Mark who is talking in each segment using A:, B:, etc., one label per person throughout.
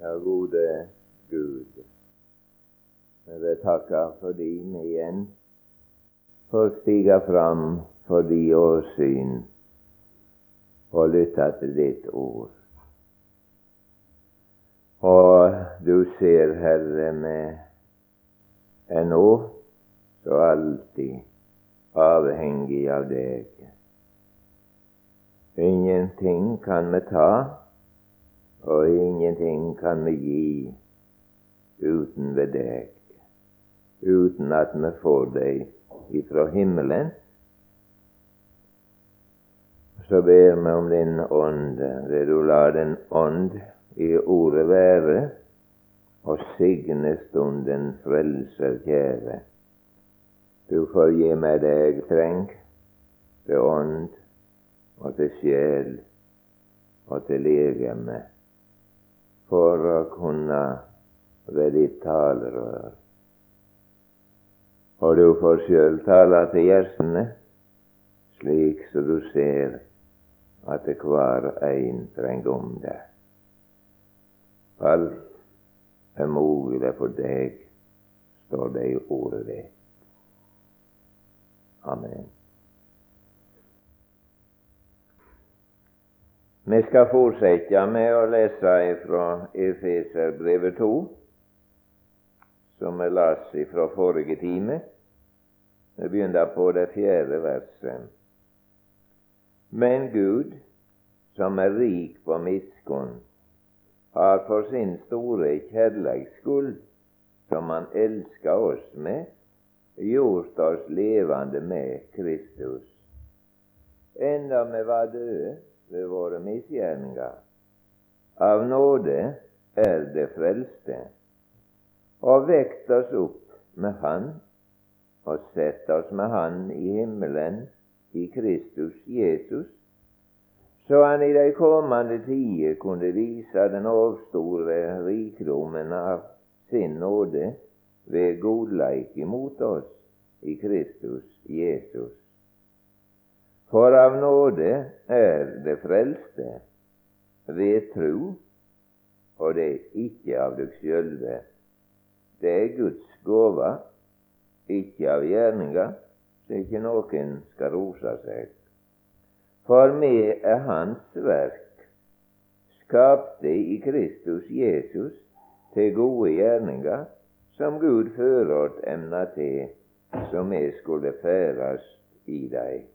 A: Ja, gode Gud, jeg vil takke for din igjen for å stige fram for de åsyn og lytte til ditt ord. Og du ser, Herre, med ennå nå så alltid avhengig av deg. Ingenting kan vi ta og ingenting kan vi gi uten ved deg, uten at vi får deg ifra himmelen. Så ber vi om din ånd, det du lar den ånd i ordet være, og signe stunden frelser kjære. Du får gi meg det jeg trenger, til ånd og til sjel og til legeme for å kunne ved ditt talerør. Og du får sjøl tale til hjertene, slik som du ser at hver ein trenger om det. Alt er mulig for deg, står det i ordet ditt. Amen. Vi skal fortsette med å lese fra Efeserbrevet 2, som vi las fra forrige time. Vi begynner på det fjerde verset. Men Gud, som er rik på miskunn, har for sin store kjærleiks skyld, som Han elsker oss med, gjort oss levende med Kristus. Enda vi var døde ved våre misgjerninger. Av nåde er det frelste. Og vekt oss opp med Han, og sett oss med Han i himmelen, i Kristus Jesus, så han i de kommende tider kunne vise den overstore rikdommen av sin nåde ved godleik imot oss i Kristus Jesus. For av nåde er det frelste ved tro, og det er ikke av dere sjølve. Det er Guds gåve, ikke av gjerninga, så ikke noen skal rose seg. For vi er Hans verk, skapte i Kristus Jesus til gode gjerninger, som Gud føråt emna til, som vi skulle ferdes i dei.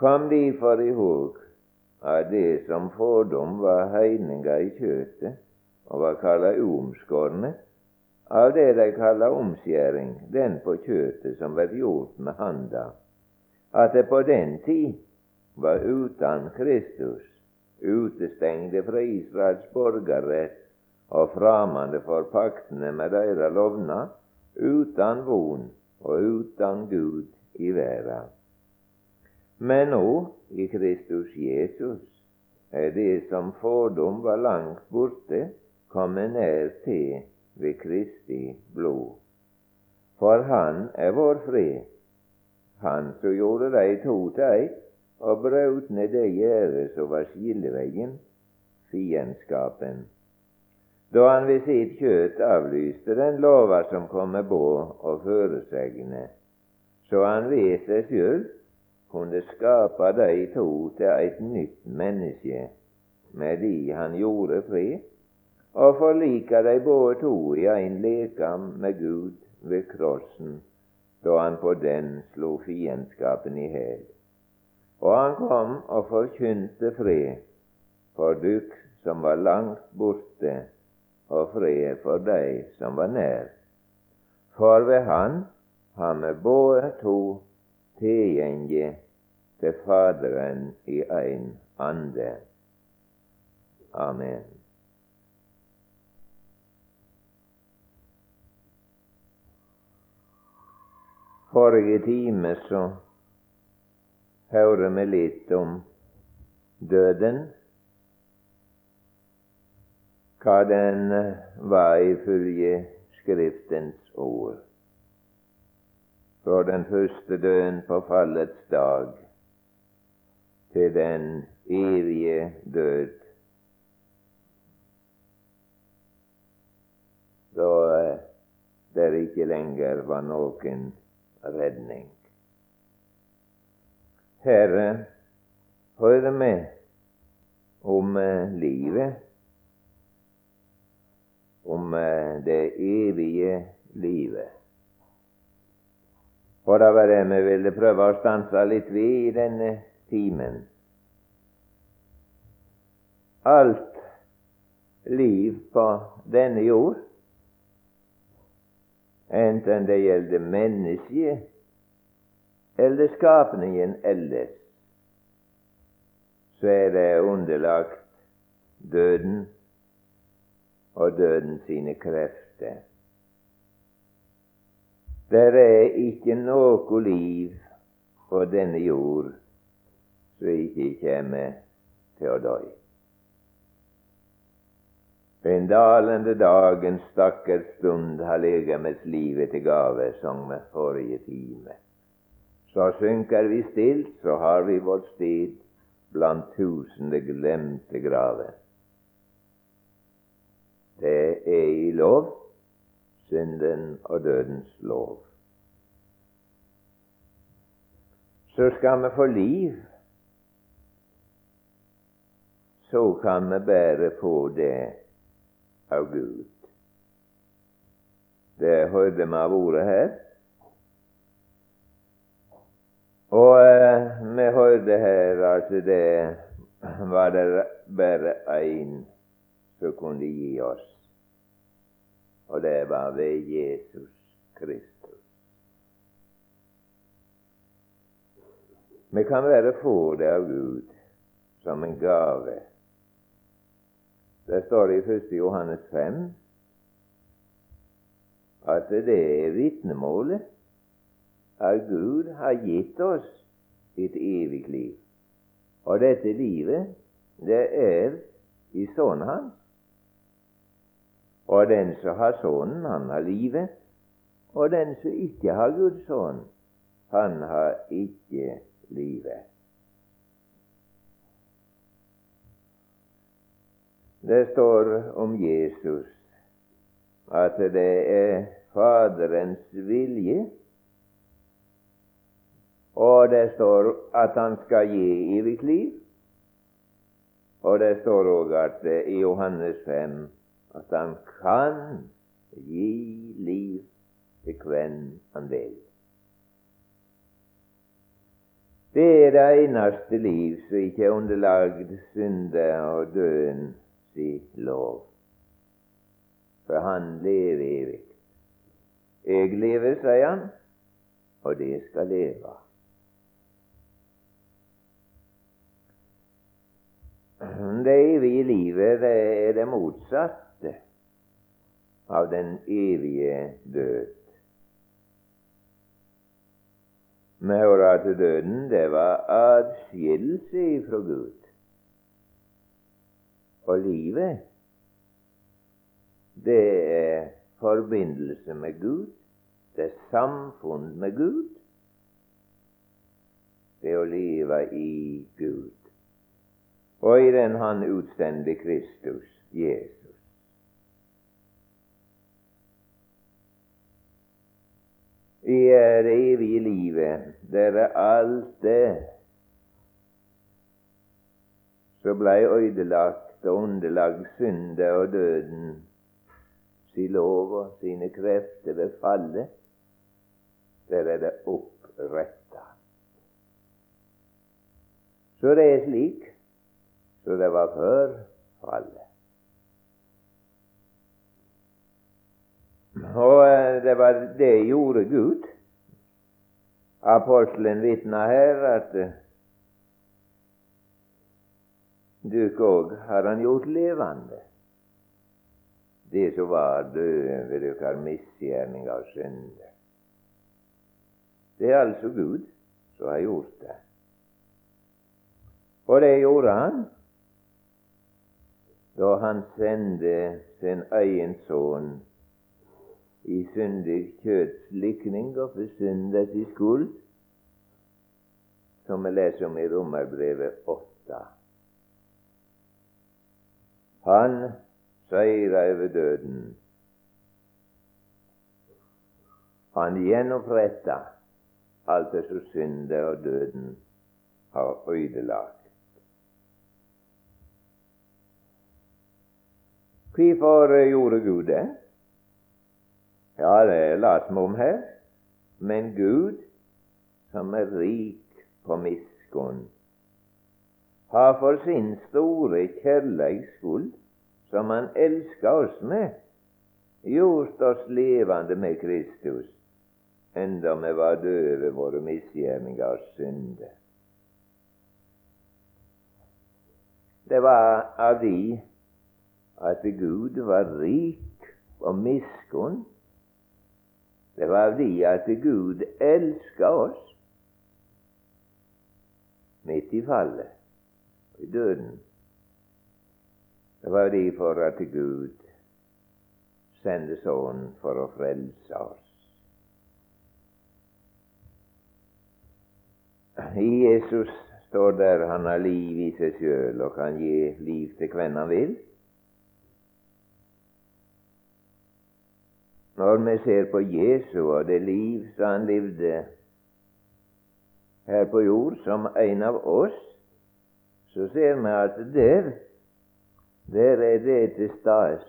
A: Kom for i håg at det som fordom var heininga i kjøttet, og var kalla uomskårne, av det de kalla omskjæring, den på kjøttet som ble gjort med handa, at det på den tid var utan Kristus, utestengde fra Israels borgerrett og framande for paktene med deres lovnad, utan von og utan Gud i verda. Men nå, i Kristus Jesus, er det som fordom var langt borte, kommet nær til ved Kristi blod. For Han er vår fred, Han som gjorde de to til ett, og brøt ned det gjerdet som var skilleveien, fiendskapen. Da han ved sitt kjøtt avlyste den lova som kommer på og føresegner, så han ved seg sjøl kunne skape de to til et nytt menneske med de han gjorde fred, og forlika de både to i en lekam med Gud ved krossen, da han på den slo fiendskapen i hæl. Og han kom og forkynte fred for dykk som var langt borte, og fred for de som var nær. For ved Han har vi både to tilgjenge til Faderen i ein ande. Amen. Forrige time så hørte vi litt om døden, hva den var ifølge Skriftens ord fra den første døden på fallets dag til den evige død. Da eh, det ikke lenger var noen redning. Herre, hør meg om eh, livet, om eh, det evige livet. Og det var det vi ville prøve å stanse litt ved i denne timen. Alt liv på denne jord, enten det gjelder mennesket eller skapningen ellers, så er det underlagt døden og døden sine krefter. Det er ikke noe liv på denne jord som ikke kommer til å dø. En dalende dag, en stakkars stund, har legemets livet til gave, sang vi forrige time. Så synker vi stilt, så har vi vårt sted blant tusende glemte graver. Det er i lov, synden og dødens lov. Så skal vi få liv, så kan vi bære på det av Gud. Det hørte vi av ordet her. Og eh, vi hørte her at det var det bare én som kunne gi oss, og det var ved Jesus Kristus. Vi kan være få det av Gud som en gave. Det står i 1. Johannes 5 at det er vitnemålet at Gud har gitt oss et evig liv. Og dette livet, det er i Sønnen hans. Og den som har Sønnen, han har livet. Og den som ikke har Guds sønn, han har ikke livet. Det står om Jesus at det er Faderens vilje og det står at han skal gi evig liv. Og det står òg at i Johannes 5 at han kan gi liv til hvem han vil. Det er det eneste liv som ikke er underlagd synde og døden si lov. For han lever evig. Jeg lever, sier han, og det skal leve. Det evige livet det er det motsatte av den evige død. Maura til døden det var adskillelse fra Gud. Og livet, det er forbindelse med Gud, det er samfunn med Gud, det er å leve i Gud og i den han utsendte Kristus, Jesus. I det evige livet, der er alt det. Som blei ødelagt og underlagt synder og døden. Si lov og sine krefter ved fallet, der er det oppretta. Så det er slik. Så det var før fallet. Og eh, det var det gjorde Gud. Apostelen vitna her at eh, dere òg har han gjort levende. Det som var døde ved deres misgjerning av synd. Det er altså Gud som har gjort det. Og det gjorde han da han sendte sin egen sønn i syndig kjøtslikning og for synders i skuld, som vi leser om i Romerbrevet 8. Han seira over døden Han gjenoppretta alt det som syndet og døden har ødelagt. Hvorfor gjorde Gud det? Ja, det later vi om her. Men Gud, som er rik på miskunn, har for sin store kjærleiks skyld, som Han elsker oss med, gjort oss levende med Kristus, enda vi var døde ved våre misgjerninger og synder. Det var av de at Gud var rik og miskunn. Det var de at Gud elska oss midt i fallet i døden. Det var derfor at Gud sendte Sønnen for å frelse oss. I Jesus står der han har liv i seg sjøl og kan gi liv til hvem han vil. Når vi ser på Jesu og det liv som han levde her på jord som en av oss, så ser vi at der, der er det til stas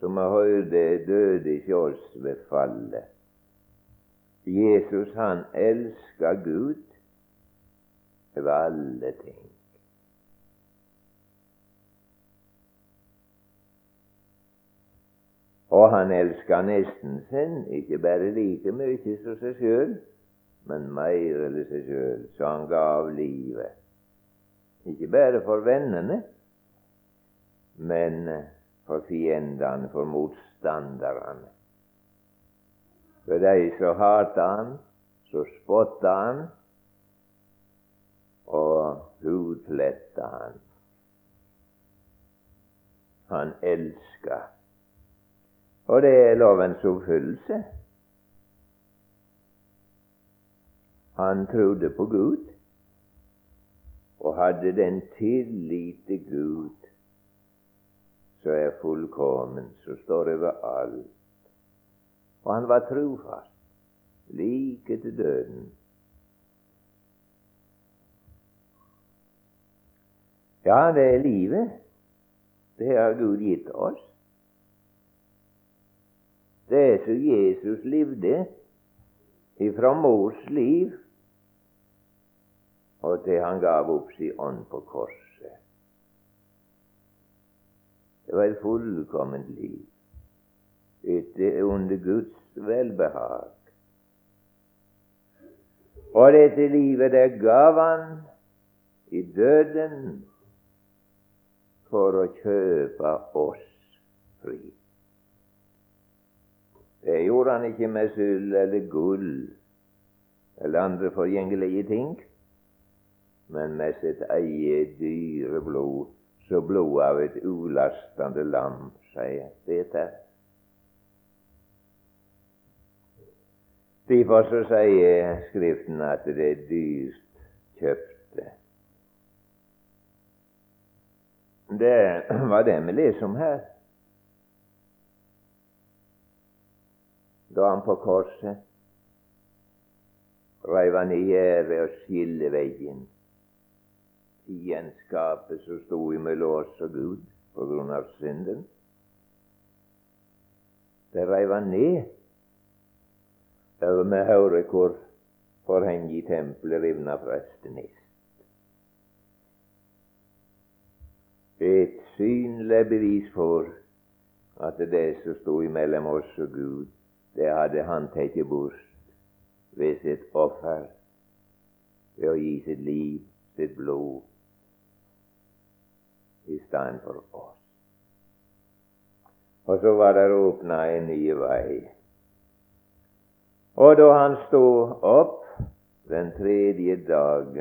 A: som vi hørte døde oss ved fallet. Jesus, han elska Gud over alle ting. Og han elska nesten sin, ikke bare like mye som seg sjøl, men mer enn seg sjøl, så han gav livet. Ikke bare for vennene, men for fiendene, for motstanderne. For de som hata han, så spotta han og hudfletta han. Han elsker. Og det er lovens oppfyllelse. Han trodde på Gud og hadde den tillit til Gud som er fullkommen, som står over alt. Og han var trofast, like til døden. Ja, det er livet. Det har Gud gitt oss. Det er som Jesus levde ifra mors liv og til han gav opp sin ånd på korset. Det var et fullkomment liv etter under Guds velbehag. Og dette livet det gav han i døden for å kjøpe oss fri. Det gjorde han ikke med sølv eller gull eller andre forgjengelige ting men med sitt eget dyre blod, så blodet av et ulastende lam, sier Peter. Derfor så sier Skriften at det er dyrt kjøpte. Det var det vi leser om her. Da han på korset reiv han i gjerdet og skilleveggen fiendskapet som sto mellom oss og Gud på grunn av synden. Det reiv han ned. Og vi hører hvor forhenget i tempelet rivna prestenist. Et synlig bevis for at det som sto mellom oss og Gud, det hadde han tatt bort ved sitt offer, ved å gi sitt liv, sitt blod, i stedet for oss. Og så var det åpna en ny vei. Og da han stod opp den tredje dag,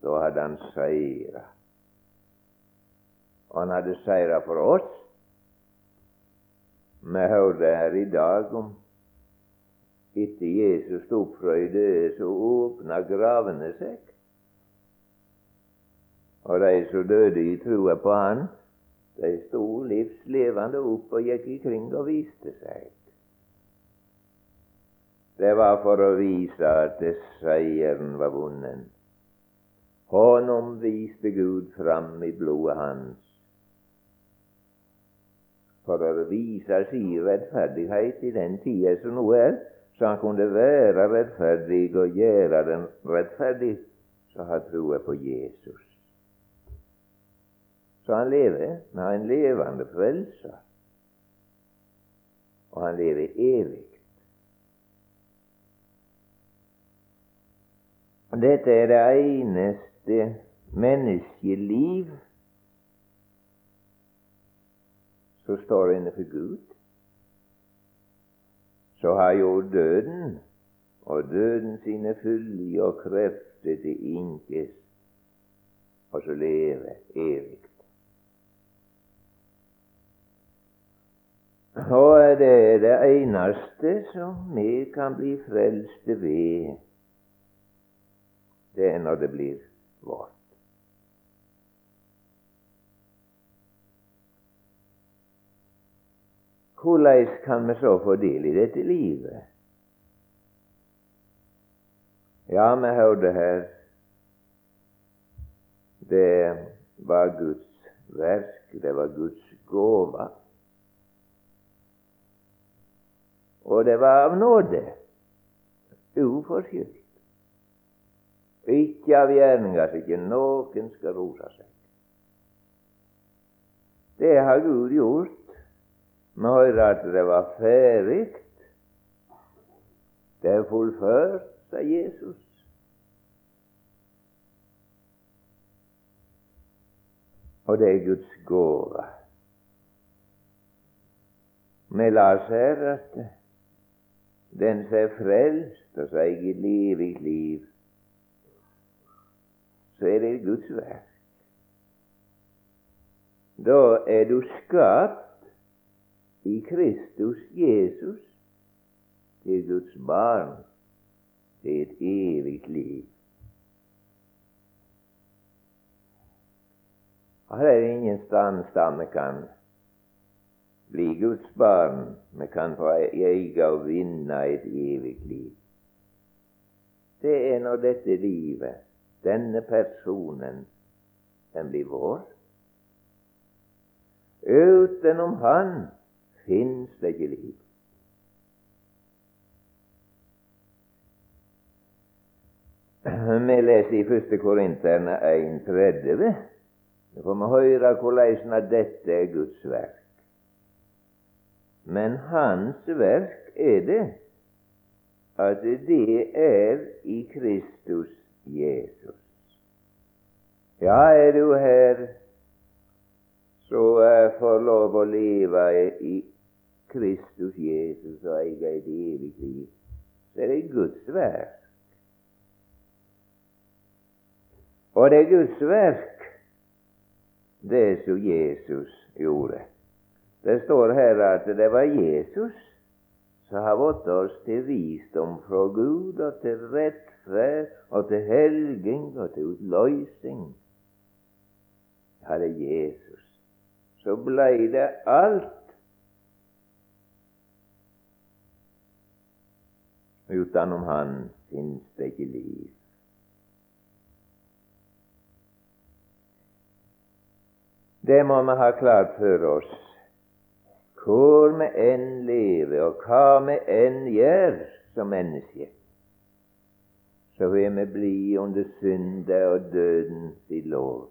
A: da hadde han seira. Og han hadde seira for oss. Vi hørte her i dag om etter Jesus sto opp fra de døde, så åpna gravene seg. Og de som døde i trua på Han, de sto livslevende opp og gikk ikring og viste seg. det var for å vise at seieren var vunnen. Honom viste Gud fram i blodet hans for å vise sin rettferdighet i den tida som nå er, så han kunne være rettferdig og gjøre den rettferdig, så har troa på Jesus. Så han lever med en levende frelser, og han lever evig. Dette er det eneste menneskeliv som står inne for Gud. Så har jo døden og døden sine fyldige og krefter til inkes, og så leve evig. Og det er det eneste som vi kan bli frelste ved det er når det blir vårt. Hvordan kan vi så få del i dette livet? Ja, vi hørte her det var Guds verk, det var Guds gåve. Og det var av nåde, uforskyldt. Ikke av gjerninger så ikke noen skal rose seg. Det har Gud gjort. Hører at det var ferdig. Det er fullført, sa Jesus. Og det er Guds gåve. Vi las her at den som er frelst og som eier i liv, så er det Guds verk. Da er du skapt i Kristus Jesus til Guds barn, til et evig liv. Her er det ingen stand vi kan bli Guds barn. Vi kan få eie og vinne et evig liv. Det er når dette livet denne personen, den blir vår. Utenom Han fins det ikke liv. Vi leser i 1. Korinterne 1,30. Så får vi høre hvordan dette er Guds verk. Men Hans verk er det at det er i Kristus Jesus. Ja, er du her, så uh, får lov å leve i Kristus Jesus og eie et evig liv. Så er det Guds verk. Og det er Guds verk, det som Jesus gjorde. Det står her at det var Jesus som har fått oss til visdom fra Gud og til rettferd og til helging og til utløsing. Ja, er Jesus. Så blei det alt Utenom Han fins det ikke liv. Det må vi ha klart for oss hvor vi enn lever, og hva vi enn gjør som mennesker så vil vi bli under synda og døden i lov.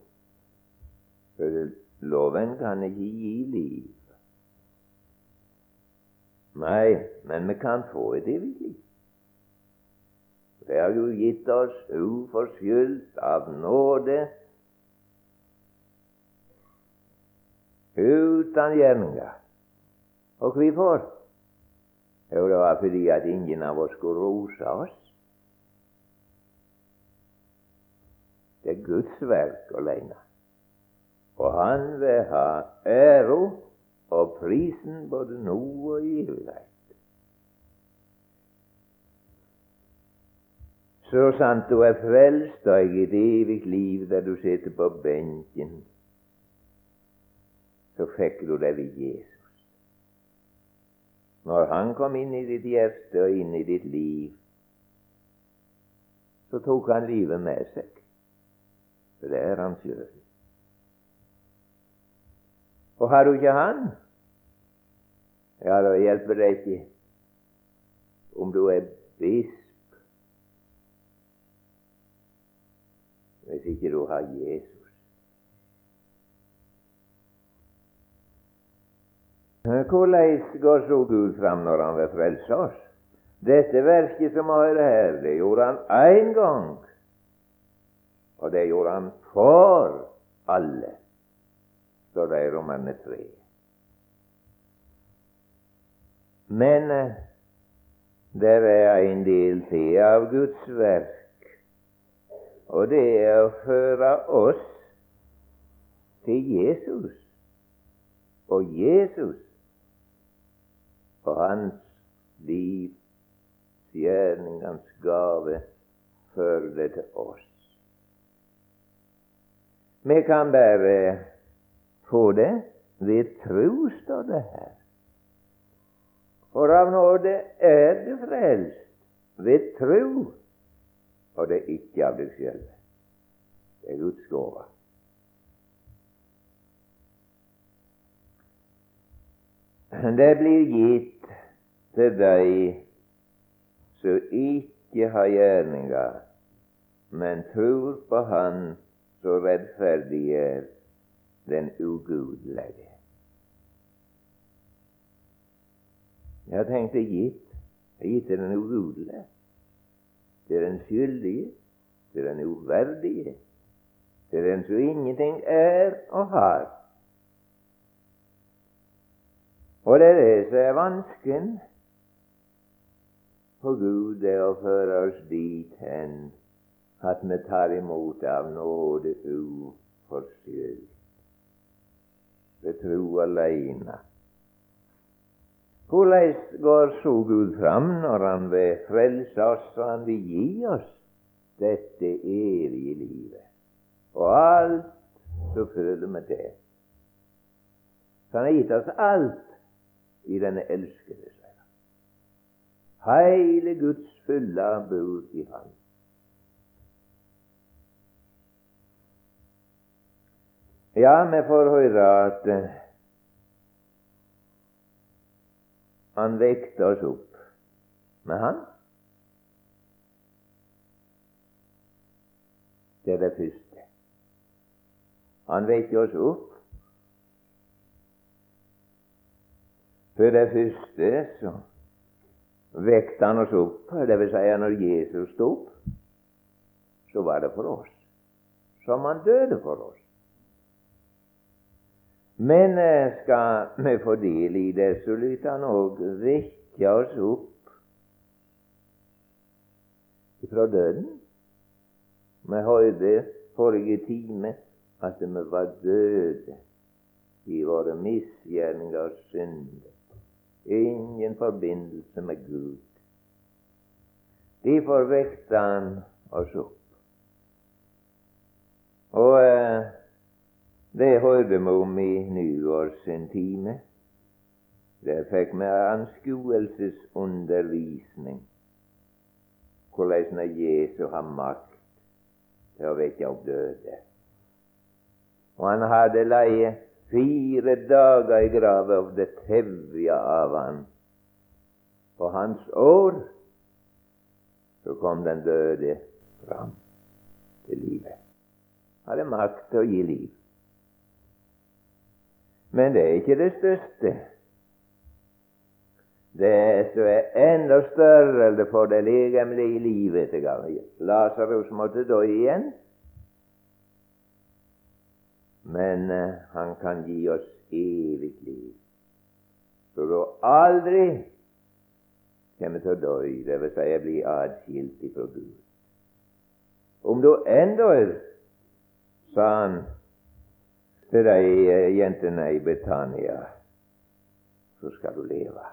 A: For loven kan ikke gi liv. Nei, men vi kan få et evig liv. Det har jo gitt oss uforskyldt av nåde, uten gjerninger. Og hvorfor? Jo, det var fordi at ingen av oss skulle rose oss. Det er Guds verk alene. Og Han vil ha æro og prisen både nå og i evighet. Så sant du er frelst og i et evig liv der du sitter på benken, så fikk du det ved Jesus. Når Han kom inn i ditt hjerte og inn i ditt liv, så tok Han livet med seg. For det er Han sjøl. Og har du ikke Han, ja, da hjelper det ikke om du er bisp, hvis ikke du har Jesus. Hvordan går så Gud fram når Han vil frelse oss? Dette verket som vi hører her, det gjorde Han én gang. Og det gjorde Han for alle, står det i Romerne 3. Men der er en del til av Guds verk, og det er å føre oss til Jesus. Og Jesus og hans liv, gjerning, gave, fører det til oss. Vi kan bare få det ved tro, står det her. For av nåde er du frelst ved tro, og det er ikke av deg sjøl. Det er Guds gåve. Det blir gitt til deg som ikke har gjerninger, men tror på Han som rettferdiggjør den ugudelige. Jeg har tenkt det gitt. Gitt til den ugudelige, til den skyldige, til den uverdige, til den som ingenting er og har. Og det er det som er vansken for Gud, det å føre oss dit hen at vi tar imot av nåde uforskyldt, ved tro alene. Hvordan går så Gud fram når Han vil frelse oss og Han vil gi oss dette evige livet og alt som følger med det? Så Han har gitt oss alt i denne elskede seg. Hele Guds fylle bor i Han. Ja, vi får høre at han vekte oss opp med Han. Det er det første. Han vekker oss opp For det første så vekte han oss opp, dvs. Si når Jesus sto opp, så var det for oss. Som han døde for oss. Men skal vi få del i det, så lytter han òg vekke oss opp fra døden. Vi hørte forrige time at vi var døde i våre misgjerninger og synder ingen forbindelse med Gud. Derfor vekte han oss opp. Og eh, det hørte vi om i nyårsintime. Der fikk vi anskuelsesundervisning. Hvordan Jesu har makt til å vekke opp døde. Og han hadde leie Fire dager i grava, og det tevja av han. På hans år så kom den døde fram til livet. Hadde makt til å gi liv. Men det er ikke det største. Det som er enda større for det legemlige livet til Lasarus måtte dø igjen. Men uh, han kan gi oss evig liv. Så du aldri kommer til å dø, dvs. Si bli adskilt ifra Gud. Om du enda, er han til de uh, jentene i Betania, så skal du leve.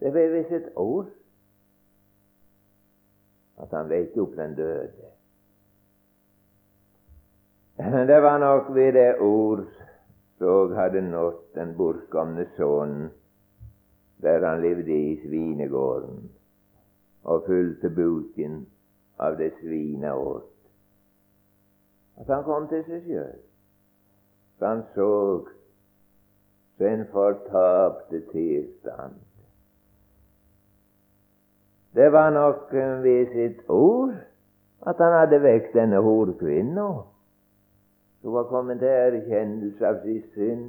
A: Det var visst et ord at han vekket opp den døde. Det var nok ved det ord så hadde nådd den bortkomne sønnen der han levde i svinegården og fulgte buken av det svina åt. At han kom til seg sjøl. Han så sin fortapte tilstand. Det var nok ved sitt ord at han hadde vekt denne horkvinna, som var kommet til erkjennelse av sin synd,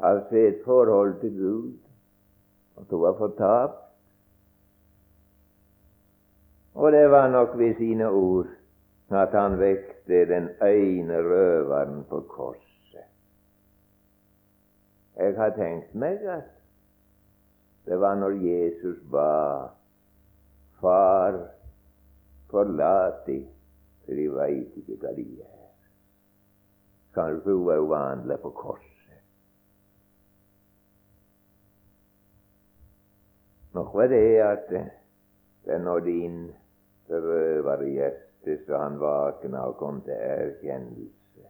A: av sitt forhold til Gud, at hun var fortapt. Og det var nok ved sine ord at han vekte den ene røveren på korset. Jeg har tenkt meg at det var når Jesus ba Far, forlat dem, for de veit ikke hva de gjør. Kanskje hun er uvanlig på korset. Noe var det at det nådde inn til røverhjertet, så han våkna og kom til erkjennelse.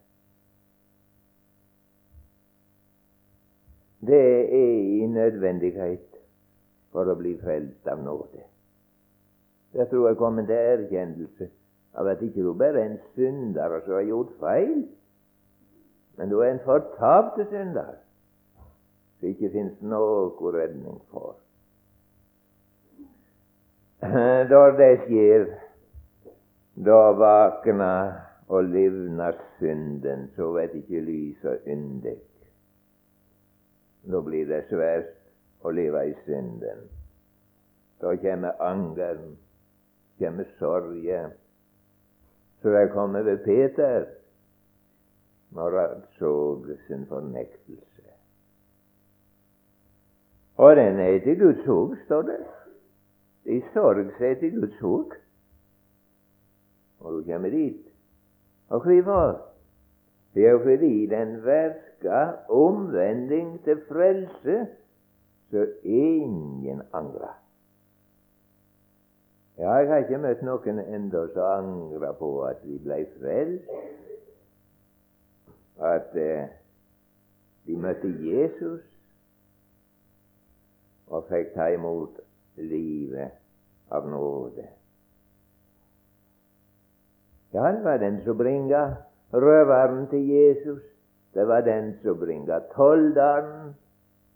A: Det er i nødvendighet for å bli frelst av nåde. Jeg tror jeg kommer til erkjennelse av at ikke du bare er en synder som har gjort feil, men du er en fortapt synder som ikke fins noe redning for. Da det skjer, da vakna og livna synden, så vet ikke lyset yndig. Da blir det svært å leve i synden. Da kommer angeren, kommer sorgen. Så det kommer ved Peter når han så sin fornektelse. Og den er til Guds hug, står det. I sorg er til Guds hug. Og du kommer dit. Og hvorfor? Det er fordi den verka omvending til frelse, så ingen angrer. Ja, jeg har ikke møtt noen ennå som angrer på at vi ble frelst. At eh, de møtte Jesus og fikk ta imot livet av nåde. Ja, det var den som bringa røveren til Jesus. Det var den som bringa tolderen.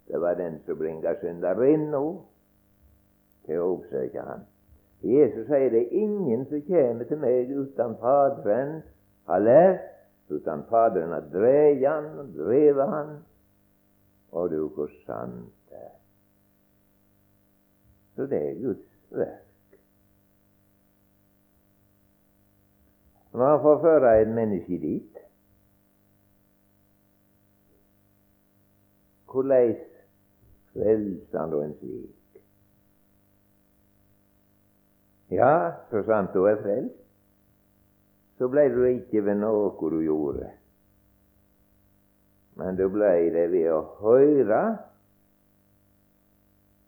A: Det var den som bringa synderinna til å oppsøke ham. Jesus sier det er ingen som kommer til meg uten Faderen har lært, uten Faderen har drevet han og drevet han. Og du, hvor sant det er. Så det er Guds verk. Får føre et menneske dit Hvordan frelser han da en slik? Ja, så sant du er frelst, så blei du ikke ved noe du gjorde. Men du blei det ved å høre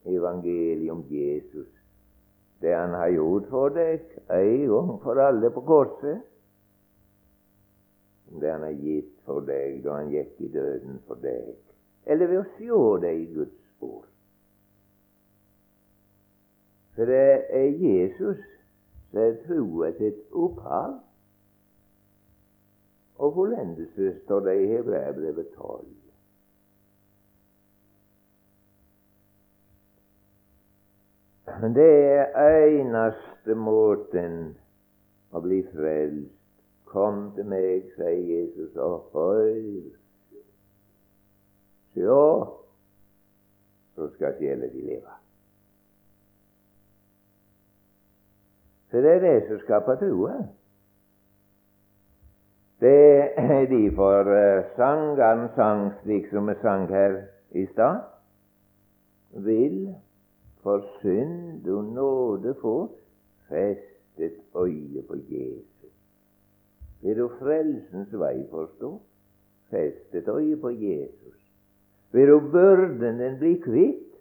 A: evangeliet om Jesus, det han har gjort for deg en gang for alle på korset, det han har gitt for deg da han gikk i døden for deg, eller ved å sjå det i Guds ord. For det er Jesus som er troa sitt opphav. Og fullendelse står det i Hebreabrevet 12. Det er eneste måten å bli frelst. Kom til meg, sier Jesus, og hør. Sjå, så skal sjela di leve. Så det er det som skaper troa. Det er derfor sangeren sang slik som vi sang her i stad. Vil for synd og nåde få festet øye på Jesus. Vil du frelsens vei forstå? Festet øye på Jesus. Vil du byrden den bli kvitt?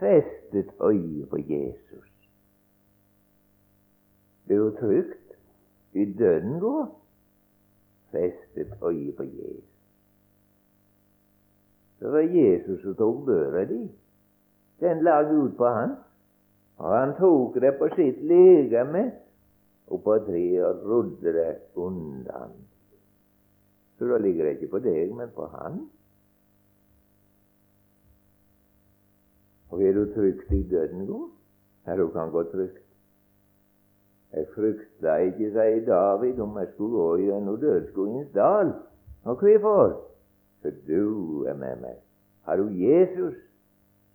A: Festet øye på Jesus. Det er jo trygt i døden gå. festet øye på Jesus. Det var Jesus som tok børa di. Den la Gud på han. Og han tok det på sitt legeme og rodde det undan. Så da ligger det ikke på deg, men på han. Og er du trygt i døden, gå? Ja, du kan gå trygt. Jeg frykta ikke, sier David, om jeg skulle gå gjennom dødsskogens dal. Og hvorfor? For du er med meg. Har du Jesus,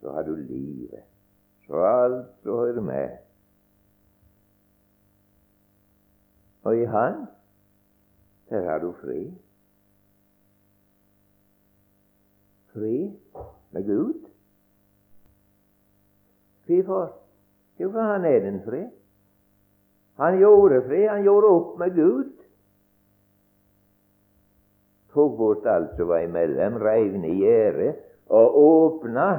A: så har du livet. Så alt så hører med. Og i Han, der har du fri. Fri med Gud. Hvorfor? Jo, for han er den fri. Han gjorde fri. Han gjorde opp med Gud. Tok bort alt som var imellom, reiv ned gjerdet og åpna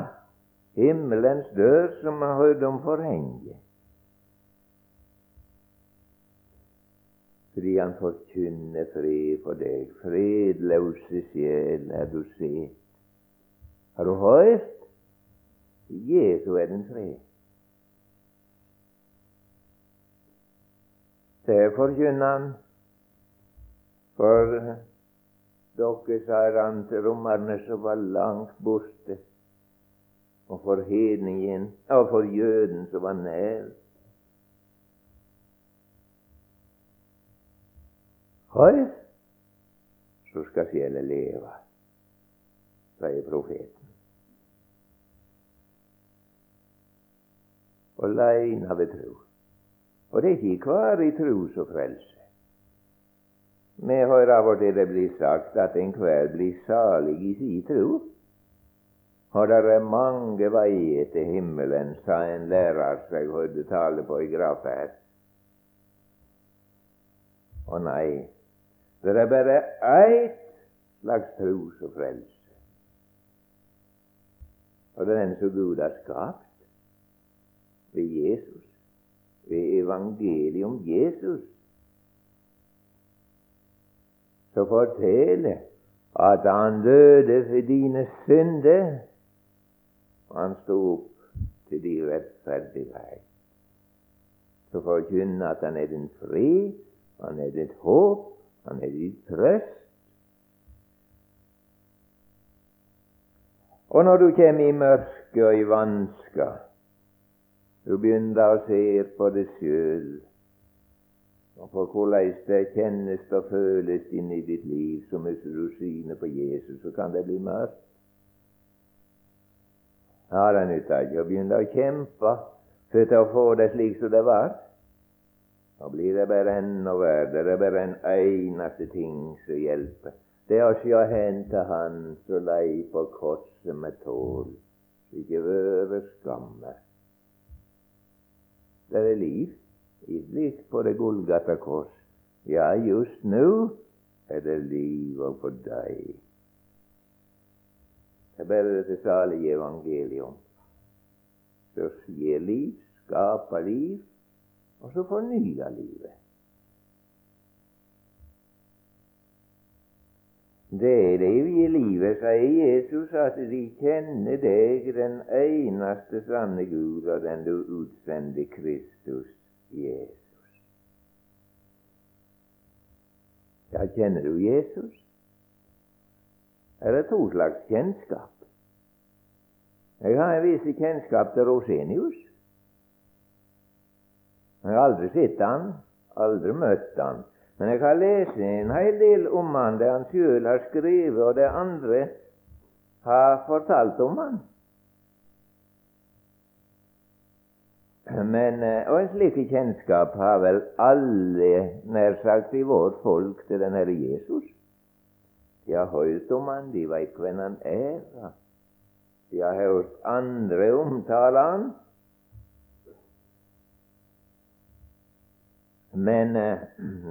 A: himmelens dør, som vi hørte om forhenget. Fordi han forkynner fred for deg, fredløse sjel, er du sett. Har du hørt? Jesu er den fred. Det forkynner han for dere, sa han til romerne som var langt borte, og for hedningen, og for jøden som var nær. Hør, så skal sjelen leve, sier profeten. Aleine ved tro. Og det er ikke hver i tro som frelser. Vi hører til det blir sagt at enhver blir salig i si tro. Og det er mange veier til himmelen, sa en lærer som jeg hørte tale på i Graferd. Og nei, det er bare ett slags tro som frelser. Og det er den som Gud har skapt ved Jesus, ved evangeliet om Jesus som forteller at han døde for dine synder, og han sto opp til de rettferdighet. Så forkynner at han er din fri, han er ditt håp, han er ditt trøst. Og når du kommer i mørket og i vansker, du begynner å se på det sjøl, og på hvordan det kjennes og føles inn i ditt liv, så hvis du syner på Jesus, så kan det bli mørkt. Ja, det nytta ikke å begynne å kjempe for å få det slik som det var. Da blir det bare enda verre. Det er bare en eneste ting som hjelper. Det er å se hen til Han som lei på korset med tål, ikke være skamme. Det er liv i blikk på det Golgata kors. Ja, just nå er det liv òg for deg. Det er bare dette salige evangelium som gir liv, skaper liv, og så fornyer livet. Det er det evige livet, sier Jesus, at de kjenner deg, den eneste sanne Gud, og den du utsendte Kristus Jesus. Ja, kjenner du Jesus? Er det to slags kjennskap? Jeg har en viss kjennskap til Rosenius. Jeg har aldri sett han, aldri møtt han. Men jeg har lest en hel del om han, det han sjøl har skrevet, og det andre har fortalt om han. Men, eh, og en slik kjennskap har vel alle, nær sagt, i vårt folk til den Herre Jesus. De har hørt om han, de veit hvem han er. De har hørt andre omtale han. Men eh,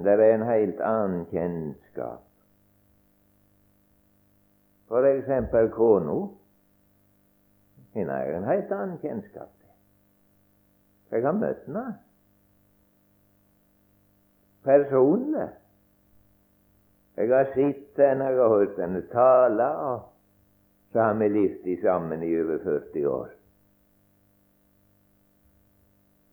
A: det er en helt annen kjennskap. For eksempel kona. Hun har en helt annen kjennskap. Jeg har møtt henne personlig. Jeg har sett henne, jeg har hørt henne tale, og så har vi levd sammen i over 40 år.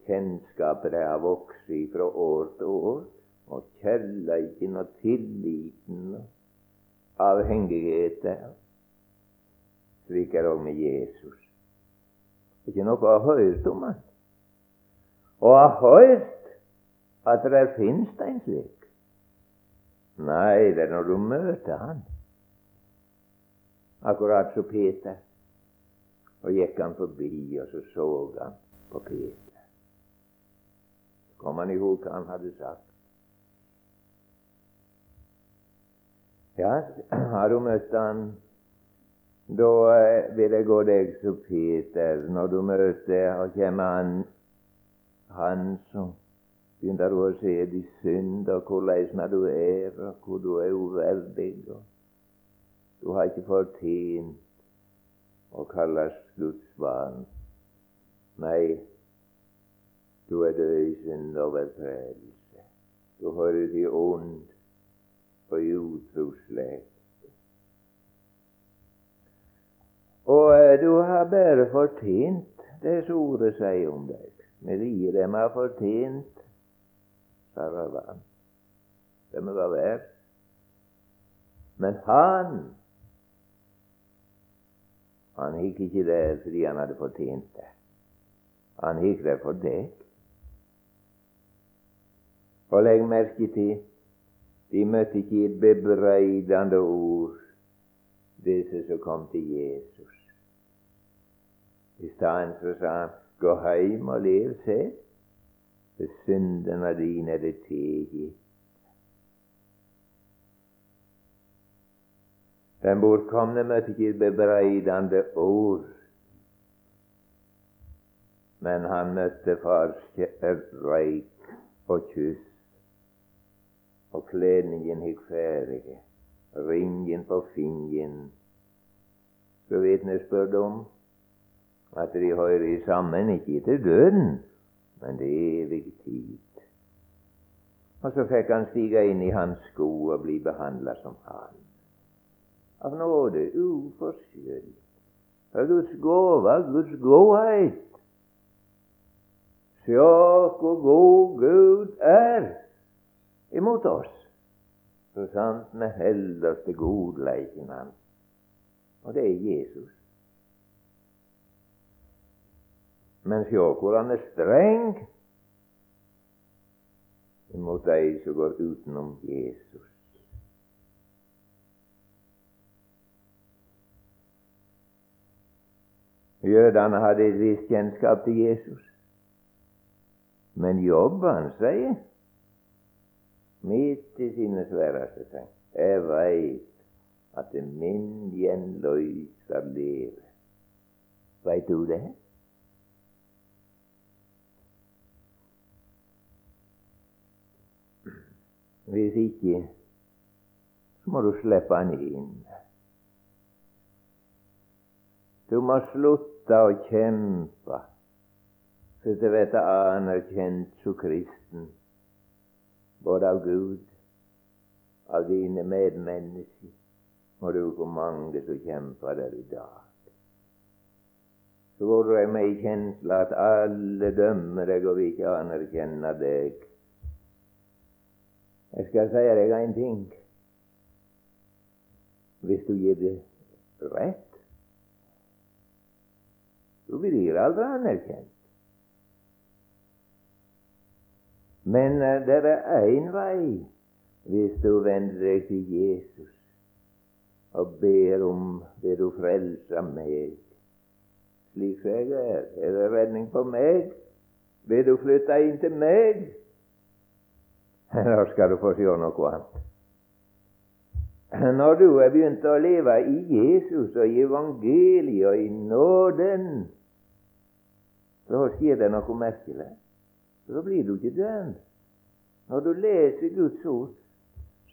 A: Kjennskapet har vokst fra år til år, og kjærleiken og tilliten og avhengigheten. Slik er det òg med Jesus. Det er ikke noe å ha hørt om han. Og ha hørt at det finnes en slik. Nei, det er når du møter han. Akkurat som Peter. Og gikk han forbi, og så så han på Peter. Kom han i hva han hadde sagt. Ja, har du møtt han? Da eh, vil jeg gå deg som Peter. Når du møter og kommer han, han som begynner du å se de synd, og hvordan du er, og hvor du er uverdig. og du har ikke fortjent å kalles Guds barn. Nei, du er død i synd og velfredelse. Du hører til ond og i utro Og du har bare fortjent det som ordet sier om deg. Vi gir dem har fortjent, sa Ravan. Det må være verdt. Men han han gikk ikke der fordi han hadde fortjent det. Han gikk der for deg. Og legg merke til de møtte ikke et bebreidende ord, disse som kom til Jesus. I stedet så sa han, gå hjem og lev selv, for syndene dine er det tilgitt. Den bortkomne møtte ikke et bebreidende ord, men han møtte fars kjærleik og kyss. Og kledningen gikk ferdig, ringen på fingeren. Så vitnesbyrd om at de hører sammen, ikke til døden, men er evig tid. Og så fikk han stige inn i hans sko og bli behandla som han av nåde, uforskyldt. Av Guds gåve, Guds godhet. Sjå hvor god Gud er imot oss. Så sant vi holder oss til godleiken hans. Og det er Jesus. Men sjå hvor han er streng imot de som går utenom Jesus. Jødene hadde et visst kjennskap til Jesus. Men jobben sier midt i sine sværeste ting Jeg veit at min gjenløser lever. Veit du det? Hvis ikke, så må du slippe han inn. Du må slutte å kjempe for du bli anerkjent som kristen, både av Gud, av dine medmennesker, og du hvor mange som kjemper der i dag. Så går det med i kjensla at alle dømmer deg og vil ikke anerkjenne deg. Jeg skal si deg en ting. Hvis du gir det rett, så blir aldri anerkjent. Men uh, det er én vei hvis du vender deg til Jesus og ber om vil du frelse meg slik jeg er. Er det redning for meg? Vil du flytte inn til meg? Da skal du få se noe annet. Når du er begynt å leve i Jesus og i evangeliet og i nåden, så skjer det noe merkelig. Så blir du ikke dømt. Når du leser Guds ord,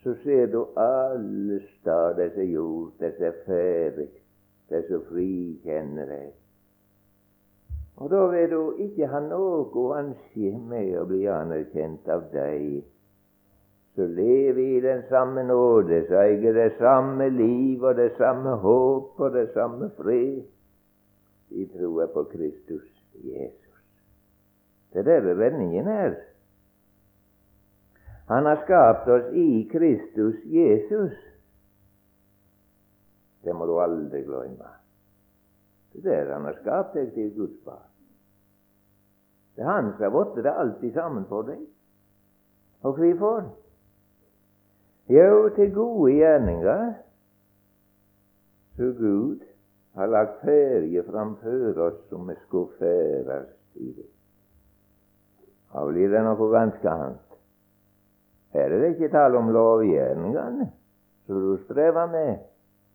A: så ser du alle steder som er gjort, det som er ferdig, det som frikjenner deg. Og da vil du ikke ha noe ansje med å bli anerkjent av deg så lever i den samme nåde, så eier det samme liv og det samme håp og det samme fred. Vi tror på Kristus Jesus. Det er der vendingen er. Han har skapt oss i Kristus Jesus. Det må du aldri glemme. Det er der han har skapt deg til Guds barn. Det er han som har blitt det alltid sammen for deg. Og hvorfor? Jo, til gode gjerninger så Gud har lagt ferie framfor oss som vi skulle ferdes i det. Da blir det noe ganske annet. Her er det ikke tale om lovgjerningene som du strever med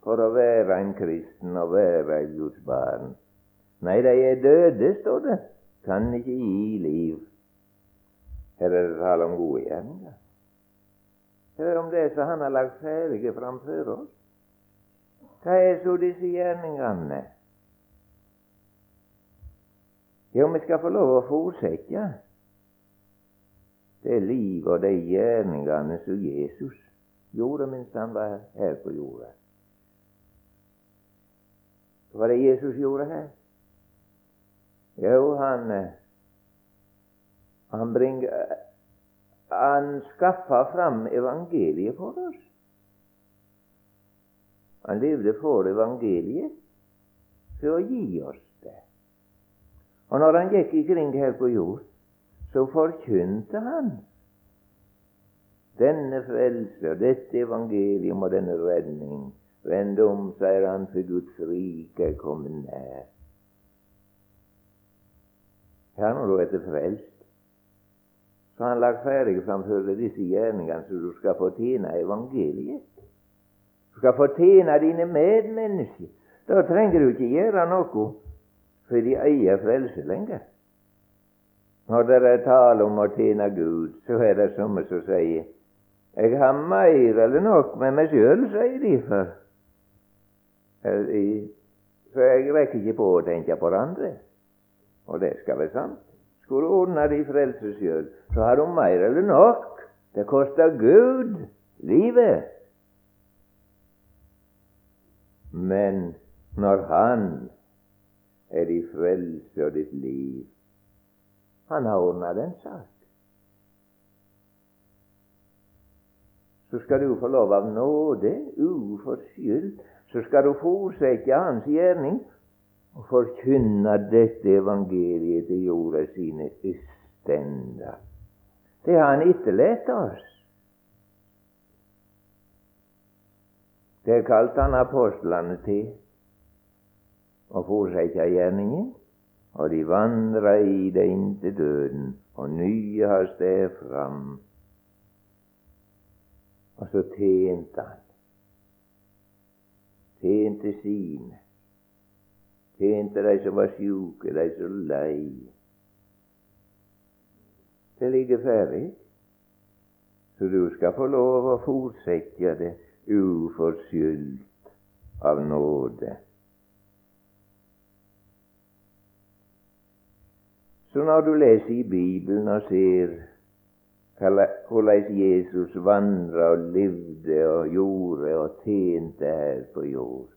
A: for å være en kristen og være et Guds barn. Nei, de er døde, står det. Kan ikke gi liv. Her er det tale om gode gjerninger. Hør om det som han har lagt ferdige framfor oss. Hva er så disse gjerningene? Jo, vi skal få lov å fortsette det livet og de gjerningene som Jesus gjorde mens han var her på jorda. Hva var det Jesus gjorde her? Jo, han han, bring, han skaffa fram evangeliet for oss. Han levde for evangeliet for å gi oss det. Og når han gikk ikring her på jord, så forkynte han denne frelse og dette evangelium og denne redning. Vend om, sier han, for Guds rike er kommet nær. Her når du er frelst, så har han lagt ferdig framfor disse gjerningene så du skal fortjene evangeliet. Du skal fortjene dine medmennesker. Da trenger du ikke gjøre noe for de eier frelse lenger. Når det er tale om å tjene Gud, så er det somme som sier jeg har mer eller nok med meg sjøl, sier de, for, for jeg rekker ikke på å tenke på andre. Og det skal være sant. Skulle du ordne de frelse sjøl, så har du mer eller nok. Det koster Gud livet. Men når Han er din frelse og ditt liv, han har ordna den sak. Så skal du få lov av nåde, uforskyldt, så skal du fortsette hans gjerning og forkynne dette evangeliet til jorda sine ytterender. Det har han etterlatt oss. Det kalte han apostlene til å fortsette gjerningen. Og de vandra i det inntil døden, og nye har steg fram. Og så tjente han. Tjente sine. Tjente de som var sjuke, de som lei. Det ligger ferdig, så du skal få lov å fortsette det uforskyldt av nåde. Så når du leser i Bibelen og ser hvordan Jesus vandra og levde og gjorde og tjente her på jord,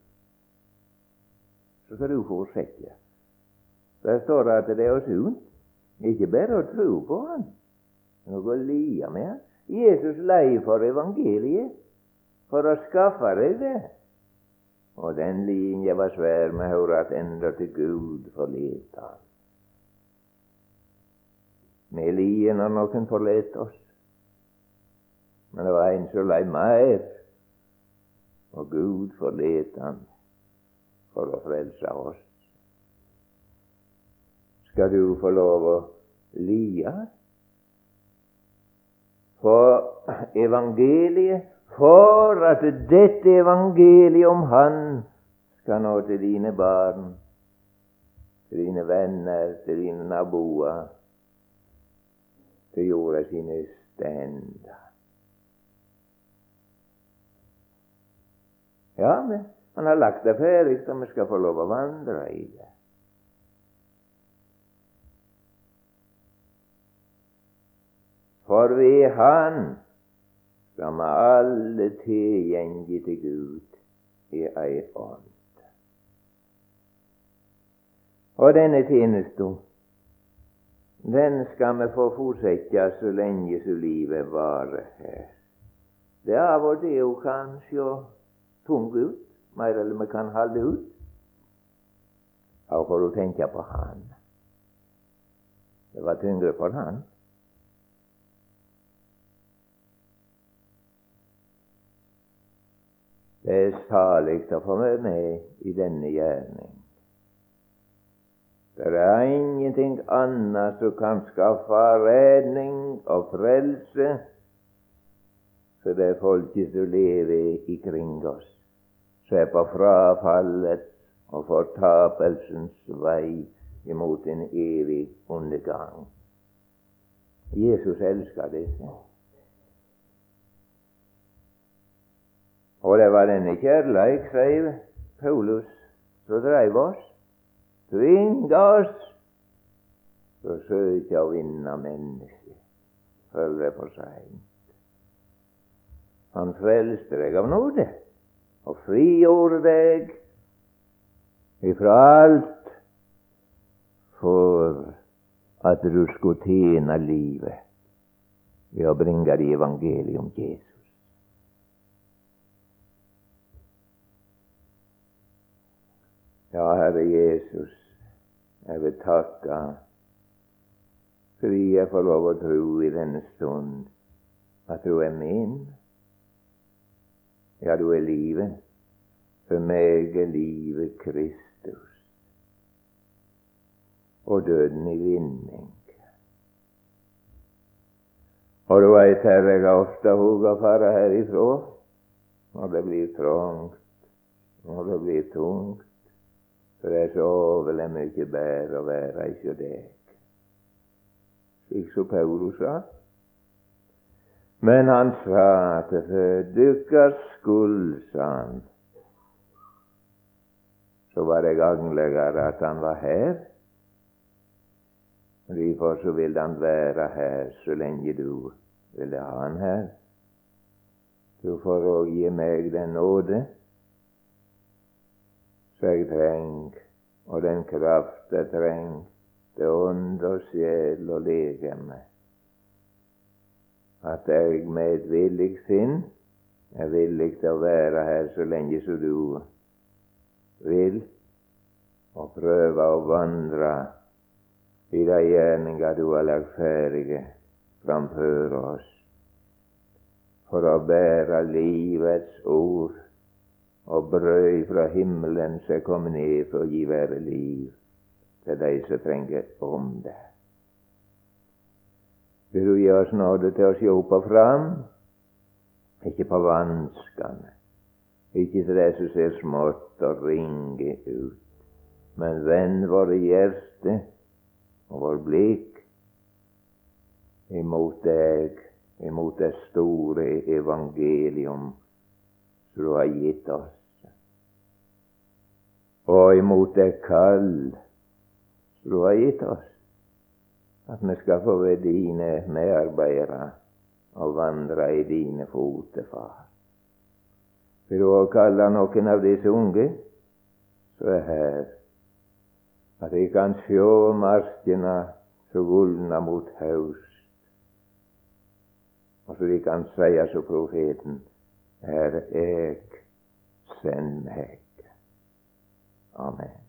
A: så skal du fortsette. Der står det at det er sunt ikke bare å tro på Han, men å gå lia med Han. Jesus lei for evangeliet for å skaffe deg det. Og den linja var svær med å høre at enda til Gud forlot Han. Vi lider når noen forlater oss. Men det var en som lei mer, og Gud forlot han for å frelse oss. Skal du få lov å lia for evangeliet, for at dette evangeliet om Han skal nå til dine barn, til dine venner, til dine naboer til jorda sine stender. Ja, men han har lagt det ferdig, så vi skal få lov å vandre i det. For ved Han som vi alle tilgjengi til Gud i ei ånd. Og denne tjenesten, den skal vi få fortsette så lenge som livet varer her. Det er av og til hun kan se tung ut, mer eller vi kan holde ut. Da får å tenke på Han. Det var tyngre for Han. Det er salig å få være med i denne gjerning. Det er ingenting annet som kan skaffe redning og frelse for det folket som lever ikring oss, som er på frafallet og fortapelsens vei imot en evig undergang. Jesus elsker disse. Og det var denne kjærleik, sier Paulus, som dreiv oss, tvinga oss til å søke å vinne mennesket før det for seint. Han frelste deg av nåde og frigjorde deg ifra alt for at du skulle tjene livet ved å bringe det evangeliet om Jesus. Ja, Herre Jesus, jeg vil takke fordi jeg får lov å tro i denne stund at du er min. Ja, du er livet. For meg er livet Kristus, og døden i vinning. Og du veit, Herre, jeg har ofte huga fare herifra når det blir trangt, når det blir tungt. For det er så overlig mye bedre å være hos deg. Slik som Paulus sa. Men han sa at for dykkers skyld, sa han, så var det gagnligere at han var her. Derfor så vil han være her så lenge du ville ha han her. Du får òg gi meg den nåde så jeg trenger, og den kraft jeg trenger til ånd og sjel og legeme. At jeg med et villig sinn er villig til å være her så lenge som du vil, og prøve å vandre i de gjerninger du har lagt ferdige framfor oss, for å bære livets ord og brød fra himmelen som er kommet ned for å gi være liv til de som trenger om det. Vil du gi oss nåde til å se opp og fram, ikke på vanskene, ikke til det som ser smått og ringe ut, men vend våre hjerte og vår blikk imot deg, imot det store evangelium som du har gitt oss og imot det kall du har gitt oss, at vi skal få være dine medarbeidere og vandre i dine foter, far. For du har kalle noen av disse unge som er her, at de kan sjå markene som gulner mot haust, og så de kan seie som profeten, Herre, jeg, send meg. Amen.